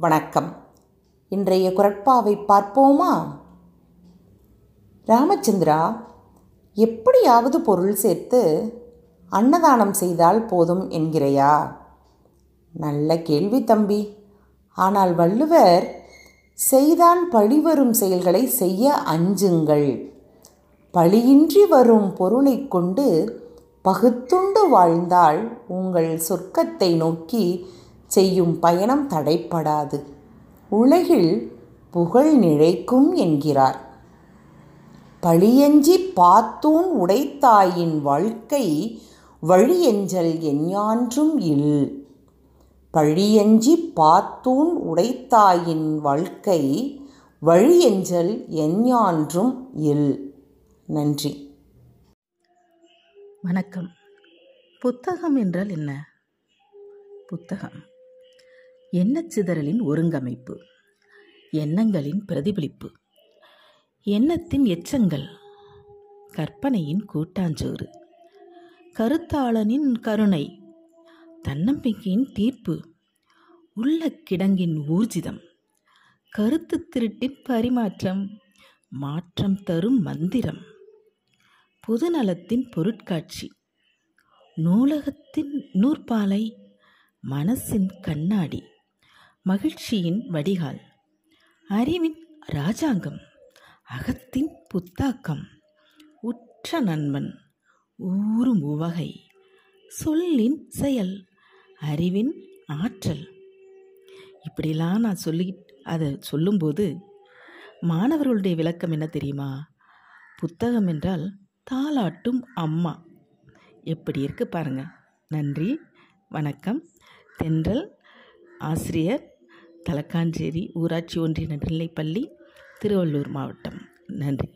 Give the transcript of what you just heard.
வணக்கம். இன்றைய குரட்பாவை பார்ப்போமா? ராமச்சந்திரா எப்படியாவது பொருள் சேர்த்து அன்னதானம் செய்தால் போதும் என்கிறையா? நல்ல கேள்வி தம்பி. ஆனால் வள்ளுவர் செய்தான் பழிவரும் செயல்களை செய்ய அஞ்சுங்கள். பழியின்றி வரும் பொருளைக் கொண்டு பகுத்துண்டு வாழ்ந்தால் உங்கள் சொர்க்கத்தை நோக்கி செய்யும் பயணம் தடைப்படாது. உலகில் புகழ் நிழைக்கும் என்கிறார். பழியஞ்சி பாத்தூன் உடைத்தாயின் வாழ்க்கை வழியெஞ்சல் எஞ்ஞான்றும் இல். பழியஞ்சி பாத்தூன் உடைத்தாயின் வாழ்க்கை வழியெஞ்சல் எஞ்ஞான்றும் இல். நன்றி. வணக்கம். புத்தகம் என்றால் என்ன? புத்தகம். எண்ணச்சிதறலின் ஒருங்கமைப்பு எண்ணங்களின் பிரதிபலிப்பு எண்ணத்தின் எச்சங்கள் கற்பனையின் கூட்டாஞ்சோறு கருத்தாளனின் கருணை தன்னம்பிக்கையின் தீர்ப்பு உள்ள கிடங்கின் ஊர்ஜிதம் கருத்து திருட்டின் பரிமாற்றம் மாற்றம் தரும் மந்திரம் பொதுநலத்தின் பொருட்காட்சி நூலகத்தின் நூற்பாலை மனசின் கண்ணாடி. மகிழ்ச்சியின் வடிகால். அறிவின் ராஜாங்கம் அகத்தின் புத்தாக்கம். உற்ற நண்பன் ஊறும் உவகை. சொல்லின் செயல் அறிவின் ஆற்றல். இப்படிலாம் நான் சொல்லி அதை சொல்லும்போது மாணவர்களுடைய விளக்கம் என்ன தெரியுமா? புத்தகம் என்றால் தாளாட்டும் அம்மா. எப்படி இருக்கு பாருங்கள் நன்றி வணக்கம். தென்றல் ஆசிரியர் தலக்காஞ்சேரி ஊராட்சி ஒன்றிய நடுநிலைப்பள்ளி திருவள்ளூர் மாவட்டம். நன்றி.